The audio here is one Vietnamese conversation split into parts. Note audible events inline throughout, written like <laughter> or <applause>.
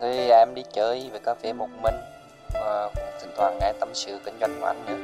Thì em đi chơi về cà phê một mình và cũng thỉnh thoảng nghe tâm sự kinh doanh của anh nữa.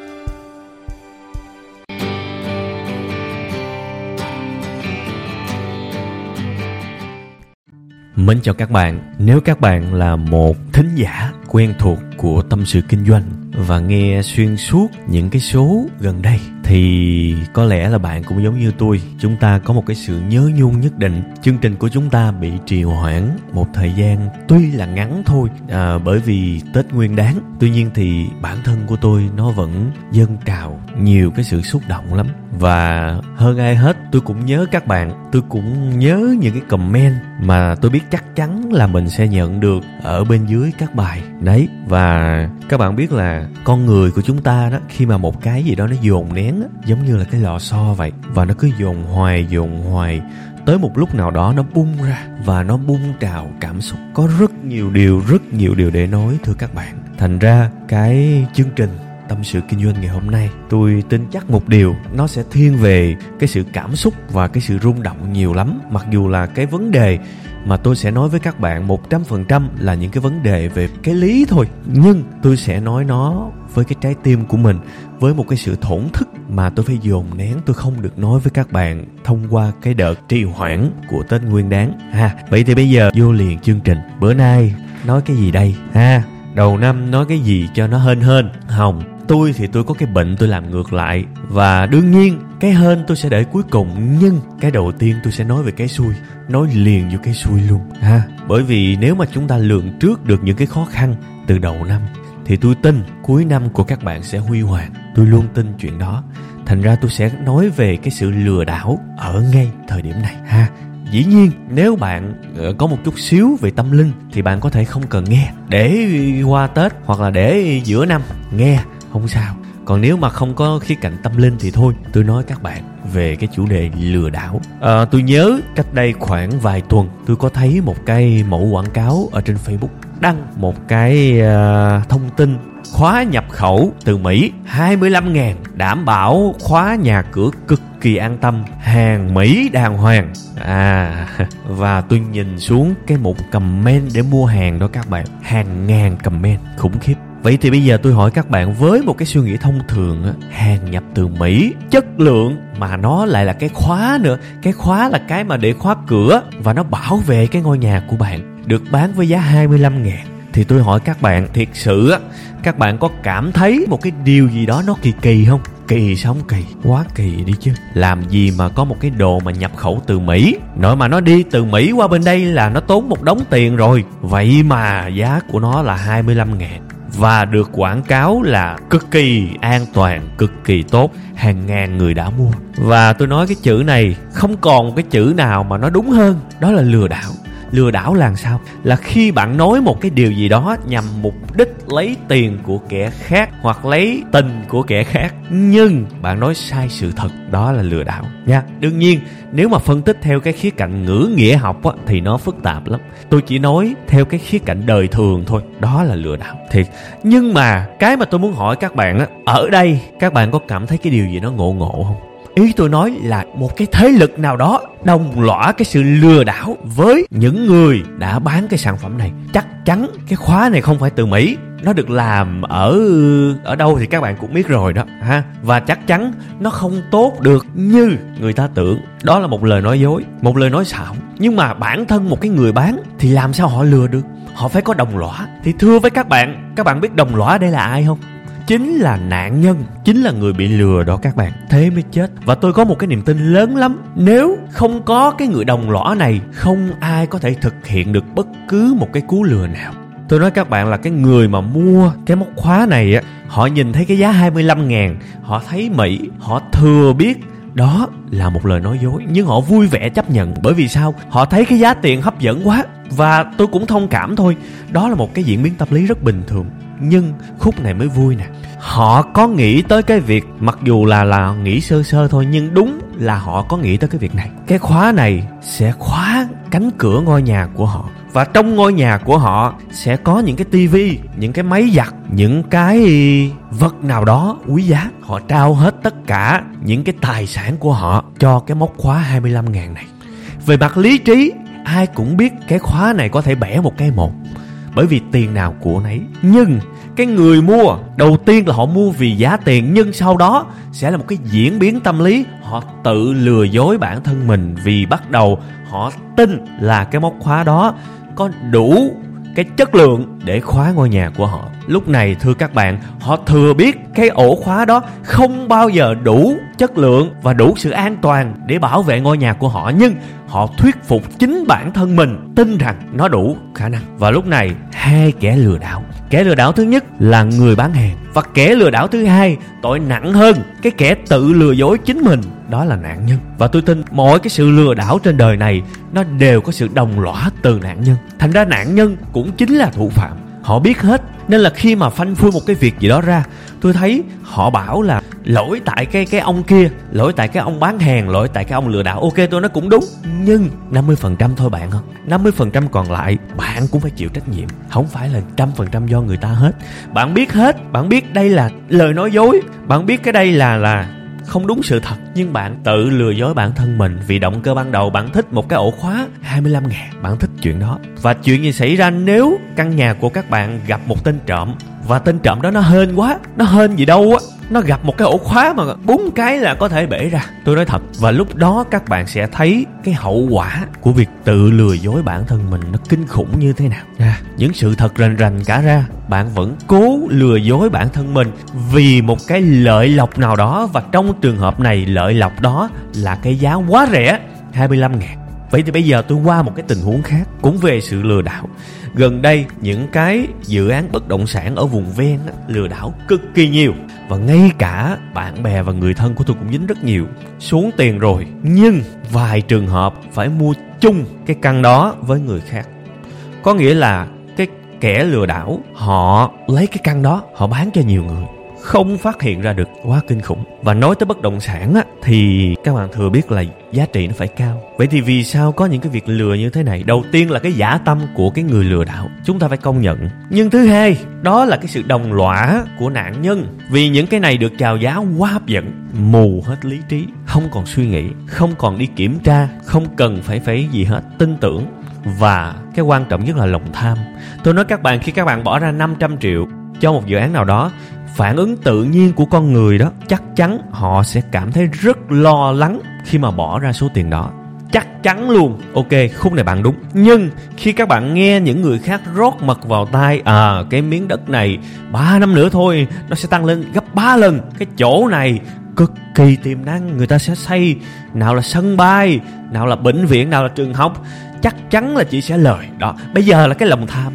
Mến chào các bạn, nếu các bạn là một thính giả quen thuộc của tâm sự kinh doanh và nghe xuyên suốt những cái số gần đây thì có lẽ là bạn cũng giống như tôi chúng ta có một cái sự nhớ nhung nhất định. Chương trình của chúng ta bị trì hoãn một thời gian tuy là ngắn thôi à, bởi vì tết nguyên đáng tuy nhiên thì bản thân của tôi nó vẫn dâng trào nhiều cái sự xúc động lắm. Và hơn ai hết tôi cũng nhớ các bạn tôi cũng nhớ những cái comment mà tôi biết chắc chắn là mình sẽ nhận được ở bên dưới các bài. Đấy và các bạn biết là con người của chúng ta đó khi mà một cái gì đó nó dồn nén á, giống như là cái lò xo vậy. Và nó cứ dồn hoài dồn hoài. Tới một lúc nào đó nó bung ra và nó bung trào cảm xúc. Có rất nhiều điều rất nhiều điều để nói thưa các bạn. Thành ra cái chương trình tâm sự kinh doanh ngày hôm nay tôi tin chắc một điều nó sẽ thiên về cái sự cảm xúc và cái sự rung động nhiều lắm. Mặc dù là cái vấn đề mà tôi sẽ nói với các bạn 100% là những cái vấn đề về cái lý thôi. Nhưng tôi sẽ nói nó với cái trái tim của mình với một cái sự thổn thức mà tôi phải dồn nén tôi không được nói với các bạn thông qua cái đợt trì hoãn của Tết Nguyên đáng ha, vậy thì bây giờ vô liền chương trình. Bữa nay nói cái gì đây? Ha, đầu năm nói cái gì cho nó hên hên? Hồng, tôi thì tôi có cái bệnh tôi làm ngược lại. Và đương nhiên, cái hên tôi sẽ để cuối cùng, nhưng cái đầu tiên tôi sẽ nói về cái xui, nói liền vô cái xui luôn. Ha, bởi vì nếu mà chúng ta lường trước được những cái khó khăn từ đầu năm thì tôi tin cuối năm của các bạn sẽ huy hoàng. Tôi luôn tin chuyện đó. Thành ra tôi sẽ nói về cái sự lừa đảo ở ngay thời điểm này. Ha dĩ nhiên nếu bạn ờ, có một chút xíu về tâm linh thì bạn có thể không cần nghe. Để qua tết hoặc là để giữa năm nghe không sao. Còn nếu mà không có khía cạnh tâm linh thì thôi tôi nói các bạn về cái chủ đề lừa đảo. À, tôi nhớ cách đây khoảng vài tuần tôi có thấy một cái mẫu quảng cáo ở trên facebook đăng một cái uh, thông tin khóa nhập khẩu từ Mỹ. 25 ngàn đảm bảo khóa nhà cửa cực kỳ an tâm hàng Mỹ đàng hoàng. À <laughs> và tôi nhìn xuống cái mục comment để mua hàng đó các bạn. Hàng ngàn comment khủng khiếp. Vậy thì bây giờ tôi hỏi các bạn với một cái suy nghĩ thông thường hàng nhập từ Mỹ, chất lượng mà nó lại là cái khóa nữa. Cái khóa là cái mà để khóa cửa và nó bảo vệ cái ngôi nhà của bạn được bán với giá 25 ngàn. Thì tôi hỏi các bạn thiệt sự á, các bạn có cảm thấy một cái điều gì đó nó kỳ kỳ không? Kỳ sống kỳ, quá kỳ đi chứ. Làm gì mà có một cái đồ mà nhập khẩu từ Mỹ, nội mà nó đi từ Mỹ qua bên đây là nó tốn một đống tiền rồi. Vậy mà giá của nó là 25 ngàn và được quảng cáo là cực kỳ an toàn, cực kỳ tốt, hàng ngàn người đã mua. Và tôi nói cái chữ này không còn cái chữ nào mà nó đúng hơn, đó là lừa đảo. Lừa đảo là sao? Là khi bạn nói một cái điều gì đó nhằm mục đích lấy tiền của kẻ khác hoặc lấy tình của kẻ khác nhưng bạn nói sai sự thật đó là lừa đảo nha. Đương nhiên nếu mà phân tích theo cái khía cạnh ngữ nghĩa học á, thì nó phức tạp lắm. Tôi chỉ nói theo cái khía cạnh đời thường thôi, đó là lừa đảo thiệt. Nhưng mà cái mà tôi muốn hỏi các bạn á, ở đây các bạn có cảm thấy cái điều gì nó ngộ ngộ không? Ý tôi nói là một cái thế lực nào đó đồng lõa cái sự lừa đảo với những người đã bán cái sản phẩm này. Chắc chắn cái khóa này không phải từ mỹ. Nó được làm ở ở đâu thì các bạn cũng biết rồi đó, ha? Và chắc chắn nó không tốt được như người ta tưởng. Đó là một lời nói dối, một lời nói xạo. Nhưng mà bản thân một cái người bán thì làm sao họ lừa được? Họ phải có đồng lõa. Thì thưa với các bạn các bạn biết đồng lõa đây là ai không? Chính là nạn nhân, chính là người bị lừa đó các bạn. Thế mới chết. Và tôi có một cái niềm tin lớn lắm. Nếu không có cái người đồng lõa này, không ai có thể thực hiện được bất cứ một cái cú lừa nào. Tôi nói các bạn là cái người mà mua cái móc khóa này á, họ nhìn thấy cái giá 25 ngàn, họ thấy Mỹ, họ thừa biết đó là một lời nói dối, nhưng họ vui vẻ chấp nhận. Bởi vì sao? Họ thấy cái giá tiền hấp dẫn quá và tôi cũng thông cảm thôi. Đó là một cái diễn biến tâm lý rất bình thường nhưng khúc này mới vui nè. Họ có nghĩ tới cái việc, mặc dù là là nghĩ sơ sơ thôi, nhưng đúng là họ có nghĩ tới cái việc này. Cái khóa này sẽ khóa cánh cửa ngôi nhà của họ. Và trong ngôi nhà của họ sẽ có những cái tivi những cái máy giặt, những cái vật nào đó quý giá. Họ trao hết tất cả những cái tài sản của họ cho cái móc khóa 25 ngàn này. Về mặt lý trí, ai cũng biết cái khóa này có thể bẻ một cái một bởi vì tiền nào của nấy. Nhưng cái người mua, đầu tiên là họ mua vì giá tiền, nhưng sau đó sẽ là một cái diễn biến tâm lý. Họ tự lừa dối bản thân mình vì bắt đầu họ tin là cái móc khóa đó có đủ cái chất lượng để khóa ngôi nhà của họ. Lúc này, thưa các bạn, họ thừa biết cái ổ khóa đó không bao giờ đủ chất lượng và đủ sự an toàn để bảo vệ ngôi nhà của họ. Nhưng họ thuyết phục chính bản thân mình tin rằng nó đủ khả năng. Và lúc này, hai kẻ lừa đảo. Kẻ lừa đảo thứ nhất là người bán hàng. Và kẻ lừa đảo thứ hai, tội nặng hơn, cái kẻ tự lừa dối chính mình đó là nạn nhân. Và tôi tin mọi cái sự lừa đảo trên đời này, nó đều có sự đồng lõa từ nạn nhân. Thành ra nạn nhân cũng chính là thủ phạm. Họ biết hết, nên là khi mà phanh phui một cái việc gì đó ra, tôi thấy họ bảo là lỗi tại cái cái ông kia, lỗi tại cái ông bán hàng, lỗi tại cái ông lừa đảo. Ok, tôi nói cũng đúng, nhưng 50% thôi bạn không 50% còn lại, bạn cũng phải chịu trách nhiệm. Không phải là trăm phần trăm do người ta hết. Bạn biết hết, bạn biết đây là lời nói dối. Bạn biết cái đây là là không đúng sự thật, nhưng bạn tự lừa dối bản thân mình vì động cơ ban đầu bạn thích một cái ổ khóa 25 ngàn, bạn thích chuyện đó. Và chuyện gì xảy ra nếu căn nhà của các bạn gặp một tên trộm? Và tên trộm đó nó hên quá, nó hên gì đâu á nó gặp một cái ổ khóa mà bốn cái là có thể bể ra. Tôi nói thật và lúc đó các bạn sẽ thấy cái hậu quả của việc tự lừa dối bản thân mình nó kinh khủng như thế nào. À, những sự thật rành rành cả ra bạn vẫn cố lừa dối bản thân mình vì một cái lợi lộc nào đó và trong trường hợp này lợi lộc đó là cái giá quá rẻ 25 ngàn. Vậy thì bây giờ tôi qua một cái tình huống khác cũng về sự lừa đảo. Gần đây những cái dự án bất động sản ở vùng ven á, lừa đảo cực kỳ nhiều và ngay cả bạn bè và người thân của tôi cũng dính rất nhiều. Xuống tiền rồi, nhưng vài trường hợp phải mua chung cái căn đó với người khác. Có nghĩa là cái kẻ lừa đảo, họ lấy cái căn đó, họ bán cho nhiều người không phát hiện ra được quá kinh khủng. Và nói tới bất động sản á, thì các bạn thừa biết là giá trị nó phải cao. Vậy thì vì sao có những cái việc lừa như thế này? Đầu tiên là cái giả tâm của cái người lừa đảo. Chúng ta phải công nhận. Nhưng thứ hai, đó là cái sự đồng lõa của nạn nhân. Vì những cái này được chào giá quá hấp dẫn, mù hết lý trí, không còn suy nghĩ, không còn đi kiểm tra, không cần phải phải gì hết, tin tưởng. Và cái quan trọng nhất là lòng tham. Tôi nói các bạn, khi các bạn bỏ ra 500 triệu cho một dự án nào đó phản ứng tự nhiên của con người đó, chắc chắn họ sẽ cảm thấy rất lo lắng khi mà bỏ ra số tiền đó. Chắc chắn luôn. Ok, khúc này bạn đúng. Nhưng khi các bạn nghe những người khác rót mật vào tai à cái miếng đất này 3 năm nữa thôi, nó sẽ tăng lên gấp 3 lần. Cái chỗ này cực kỳ tiềm năng. Người ta sẽ xây nào là sân bay, nào là bệnh viện, nào là trường học. Chắc chắn là chị sẽ lời. Đó, bây giờ là cái lòng tham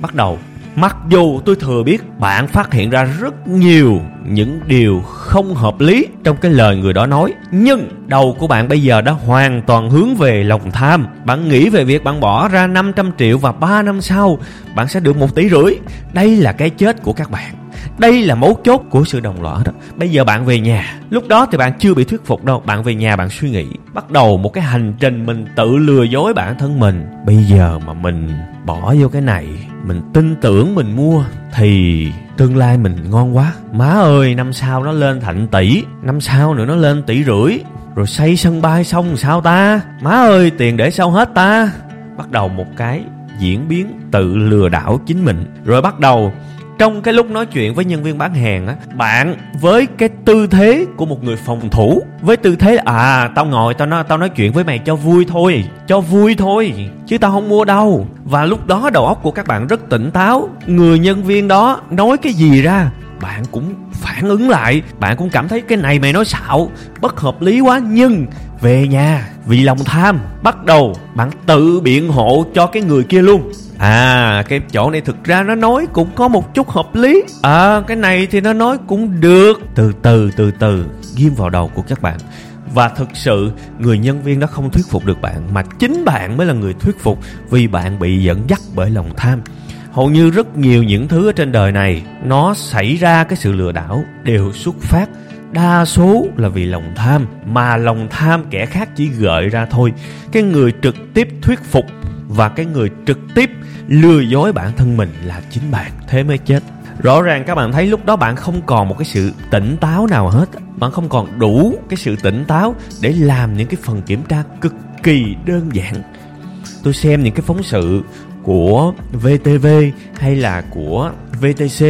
bắt đầu. Mặc dù tôi thừa biết bạn phát hiện ra rất nhiều những điều không hợp lý trong cái lời người đó nói, Nhưng đầu của bạn bây giờ đã hoàn toàn hướng về lòng tham. Bạn nghĩ về việc bạn bỏ ra 500 triệu và 3 năm sau bạn sẽ được một tỷ rưỡi. Đây là cái chết của các bạn đây là mấu chốt của sự đồng lõa đó. Bây giờ bạn về nhà. Lúc đó thì bạn chưa bị thuyết phục đâu. Bạn về nhà bạn suy nghĩ. Bắt đầu một cái hành trình mình tự lừa dối bản thân mình. Bây giờ mà mình bỏ vô cái này, mình tin tưởng mình mua, thì tương lai mình ngon quá. Má ơi, năm sau nó lên thành tỷ. Năm sau nữa nó lên tỷ rưỡi. Rồi xây sân bay xong sao ta? Má ơi, tiền để sao hết ta? Bắt đầu một cái diễn biến tự lừa đảo chính mình. Rồi bắt đầu trong cái lúc nói chuyện với nhân viên bán hàng á, bạn với cái tư thế của một người phòng thủ, với tư thế à tao ngồi, tao nói tao nói chuyện với mày cho vui thôi, cho vui thôi, chứ tao không mua đâu. Và lúc đó đầu óc của các bạn rất tỉnh táo. Người nhân viên đó nói cái gì ra, bạn cũng phản ứng lại. Bạn cũng cảm thấy cái này mày nói xạo, bất hợp lý quá. Nhưng về nhà, vì lòng tham, bắt đầu bạn tự biện hộ cho cái người kia luôn à cái chỗ này thực ra nó nói cũng có một chút hợp lý. À cái này thì nó nói cũng được. Từ từ từ từ, ghim vào đầu của các bạn. Và thực sự, người nhân viên đó không thuyết phục được bạn, mà chính bạn mới là người thuyết phục vì bạn bị dẫn dắt bởi lòng tham. Hầu như rất nhiều những thứ ở trên đời này, nó xảy ra cái sự lừa đảo đều xuất phát đa số là vì lòng tham, mà lòng tham kẻ khác chỉ gợi ra thôi. Cái người trực tiếp thuyết phục và cái người trực tiếp lừa dối bản thân mình là chính bạn. Thế mới chết. Rõ ràng các bạn thấy lúc đó bạn không còn một cái sự tỉnh táo nào hết. Bạn không còn đủ cái sự tỉnh táo để làm những cái phần kiểm tra cực kỳ đơn giản. Tôi xem những cái phóng sự của VTV hay là của VTC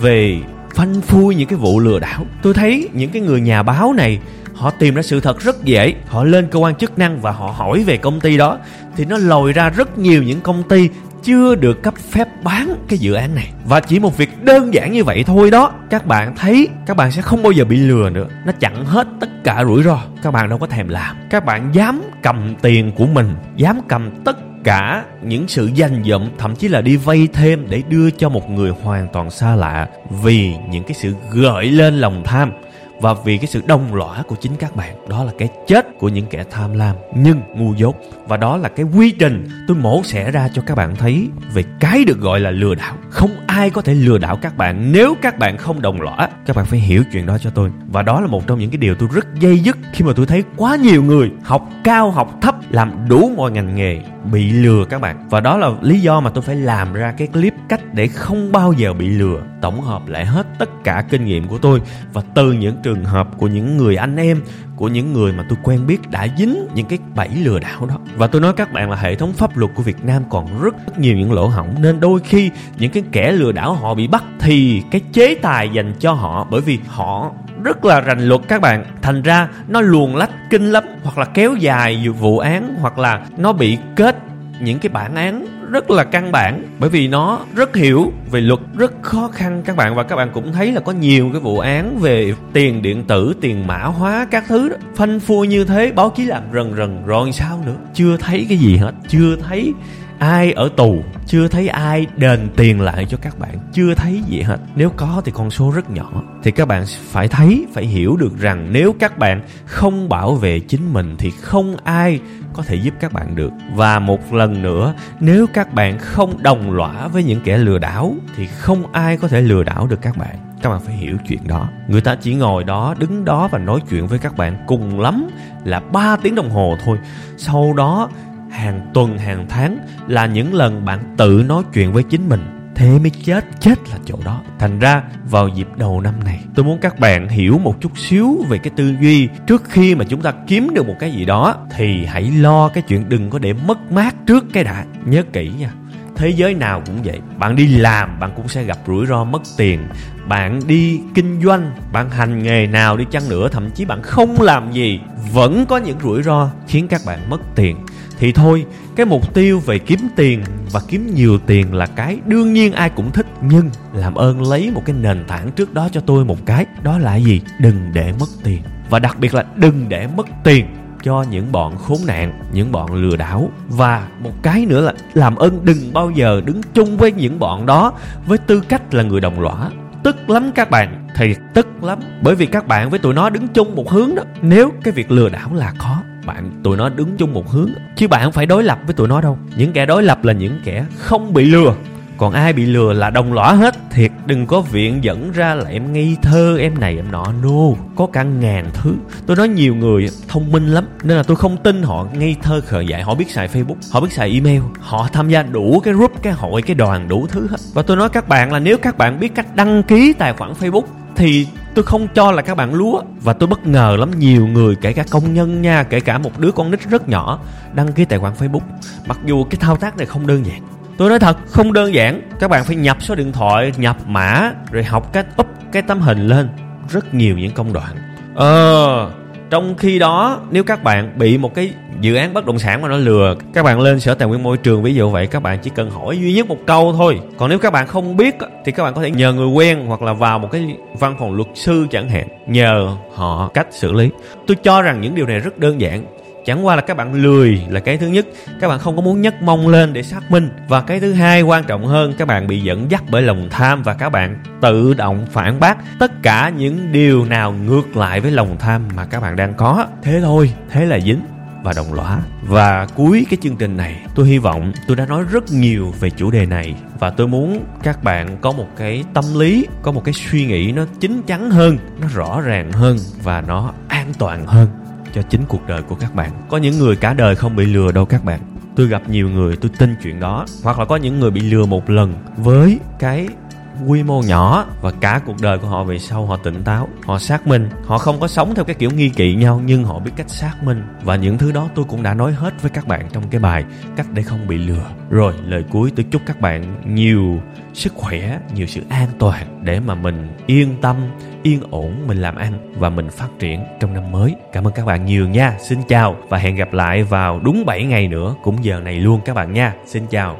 về phanh phui những cái vụ lừa đảo. Tôi thấy những cái người nhà báo này họ tìm ra sự thật rất dễ. Họ lên cơ quan chức năng và họ hỏi về công ty đó. Thì nó lòi ra rất nhiều những công ty chưa được cấp phép bán cái dự án này. Và chỉ một việc đơn giản như vậy thôi đó. Các bạn thấy, các bạn sẽ không bao giờ bị lừa nữa. Nó chặn hết tất cả rủi ro. Các bạn đâu có thèm làm. Các bạn dám cầm tiền của mình, dám cầm tất cả những sự danh vọng thậm chí là đi vay thêm để đưa cho một người hoàn toàn xa lạ vì những cái sự gợi lên lòng tham và vì cái sự đồng lõa của chính các bạn, đó là cái chết của những kẻ tham lam, nhưng ngu dốt. Và đó là cái quy trình tôi mổ xẻ ra cho các bạn thấy về cái được gọi là lừa đảo. Không ai có thể lừa đảo các bạn nếu các bạn không đồng lõa. Các bạn phải hiểu chuyện đó cho tôi. Và đó là một trong những cái điều tôi rất dây dứt khi mà tôi thấy quá nhiều người học cao, học thấp, làm đủ mọi ngành nghề bị lừa các bạn. Và đó là lý do mà tôi phải làm ra cái clip cách để không bao giờ bị lừa tổng hợp lại hết tất cả kinh nghiệm của tôi. Và từ những trường hợp của những người anh em của những người mà tôi quen biết đã dính những cái bẫy lừa đảo đó. Và tôi nói các bạn là hệ thống pháp luật của Việt Nam còn rất, rất nhiều những lỗ hổng nên đôi khi những cái kẻ lừa đảo họ bị bắt thì cái chế tài dành cho họ bởi vì họ rất là rành luật các bạn. Thành ra, nó luồn lách kinh lắm, hoặc là kéo dài vụ án, hoặc là nó bị kết những cái bản án rất là căn bản. Bởi vì nó rất hiểu về luật, rất khó khăn các bạn, và các bạn cũng thấy là có nhiều cái vụ án về tiền điện tử, tiền mã hóa các thứ đó. Phanh phui như thế, báo chí làm rần rần, rồi sao nữa? Chưa thấy cái gì hết, chưa thấy ai ở tù, chưa thấy ai đền tiền lại cho các bạn. Chưa thấy gì hết. Nếu có thì con số rất nhỏ. Thì các bạn phải thấy, phải hiểu được rằng nếu các bạn không bảo vệ chính mình thì không ai có thể giúp các bạn được. Và một lần nữa, nếu các bạn không đồng lõa với những kẻ lừa đảo thì không ai có thể lừa đảo được các bạn. Các bạn phải hiểu chuyện đó. Người ta chỉ ngồi đó, đứng đó và nói chuyện với các bạn cùng lắm là 3 tiếng đồng hồ thôi. Sau đó hàng tuần, hàng tháng là những lần bạn tự nói chuyện với chính mình. Thế mới chết chết là chỗ đó. Thành ra, vào dịp đầu năm này, tôi muốn các bạn hiểu một chút xíu về cái tư duy. Trước khi mà chúng ta kiếm được một cái gì đó, thì hãy lo cái chuyện đừng có để mất mát trước cái đã. Nhớ kỹ nha, thế giới nào cũng vậy. Bạn đi làm, bạn cũng sẽ gặp rủi ro mất tiền. Bạn đi kinh doanh, bạn hành nghề nào đi chăng nữa, thậm chí bạn không làm gì, vẫn có những rủi ro khiến các bạn mất tiền thì thôi, cái mục tiêu về kiếm tiền và kiếm nhiều tiền là cái đương nhiên ai cũng thích. Nhưng làm ơn lấy một cái nền tảng trước đó cho tôi một cái, đó là gì? Đừng để mất tiền. Và đặc biệt là đừng để mất tiền cho những bọn khốn nạn, những bọn lừa đảo. Và một cái nữa là làm ơn đừng bao giờ đứng chung với những bọn đó với tư cách là người đồng lõa. Tức lắm các bạn thì tức lắm. Bởi vì các bạn với tụi nó đứng chung một hướng đó, nếu cái việc lừa đảo là khó bạn, tụi nó đứng chung một hướng. Chứ bạn không phải đối lập với tụi nó đâu. Những kẻ đối lập là những kẻ không bị lừa. Còn ai bị lừa là đồng lõa hết. Thiệt, đừng có viện dẫn ra là em ngây thơ, em này, em nọ. No, có cả ngàn thứ. Tôi nói nhiều người thông minh lắm, nên là tôi không tin họ ngây thơ khờ dại. Họ biết xài facebook, họ biết xài email, họ tham gia đủ cái group, cái hội, cái đoàn đủ thứ hết. Và tôi nói các bạn là nếu các bạn biết cách đăng ký tài khoản facebook thì tôi không cho là các bạn lúa, và tôi bất ngờ lắm, nhiều người, kể cả công nhân nha, kể cả một đứa con nít rất nhỏ, đăng ký tài khoản facebook. Mặc dù cái thao tác này không đơn giản. Tôi nói thật, không đơn giản. Các bạn phải nhập số điện thoại, nhập mã, rồi học cách up cái tấm hình lên. Rất nhiều những công đoạn. Ờ trong khi đó, nếu các bạn bị một cái dự án bất động sản mà nó lừa, các bạn lên sở tài nguyên môi trường, ví dụ vậy, các bạn chỉ cần hỏi duy nhất một câu thôi. Còn nếu các bạn không biết thì các bạn có thể nhờ người quen hoặc là vào một cái văn phòng luật sư chẳng hạn, nhờ họ cách xử lý. Tôi cho rằng những điều này rất đơn giản chẳng qua là các bạn lười là cái thứ nhất. Các bạn không có muốn nhấc mông lên để xác minh. Và cái thứ hai, quan trọng hơn, các bạn bị dẫn dắt bởi lòng tham và các bạn tự động phản bác tất cả những điều nào ngược lại với lòng tham mà các bạn đang có. Thế thôi, thế là dính và đồng lõa. Và cuối cái chương trình này, tôi hy vọng tôi đã nói rất nhiều về chủ đề này. Và tôi muốn các bạn có một cái tâm lý, có một cái suy nghĩ nó chín chắn hơn, nó rõ ràng hơn và nó an toàn hơn cho chính cuộc đời của các bạn. Có những người cả đời không bị lừa đâu các bạn. Tôi gặp nhiều người, tôi tin chuyện đó. Hoặc là có những người bị lừa một lần với cái quy mô nhỏ và cả cuộc đời của họ về sau họ tỉnh táo, họ xác minh. Họ không có sống theo cái kiểu nghi kỵ nhau, nhưng họ biết cách xác minh. Và những thứ đó tôi cũng đã nói hết với các bạn trong cái bài cách để không bị lừa. Rồi, lời cuối, tôi chúc các bạn nhiều sức khỏe, nhiều sự an toàn để mà mình yên tâm yên ổn mình làm ăn và mình phát triển trong năm mới. Cảm ơn các bạn nhiều nha. Xin chào và hẹn gặp lại vào đúng 7 ngày nữa cũng giờ này luôn các bạn nha. Xin chào.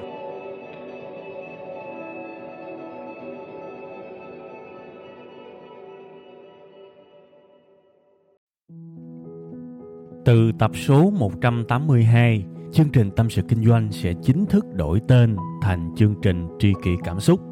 Từ tập số 182, chương trình Tâm sự Kinh doanh sẽ chính thức đổi tên thành chương trình Tri kỷ Cảm xúc.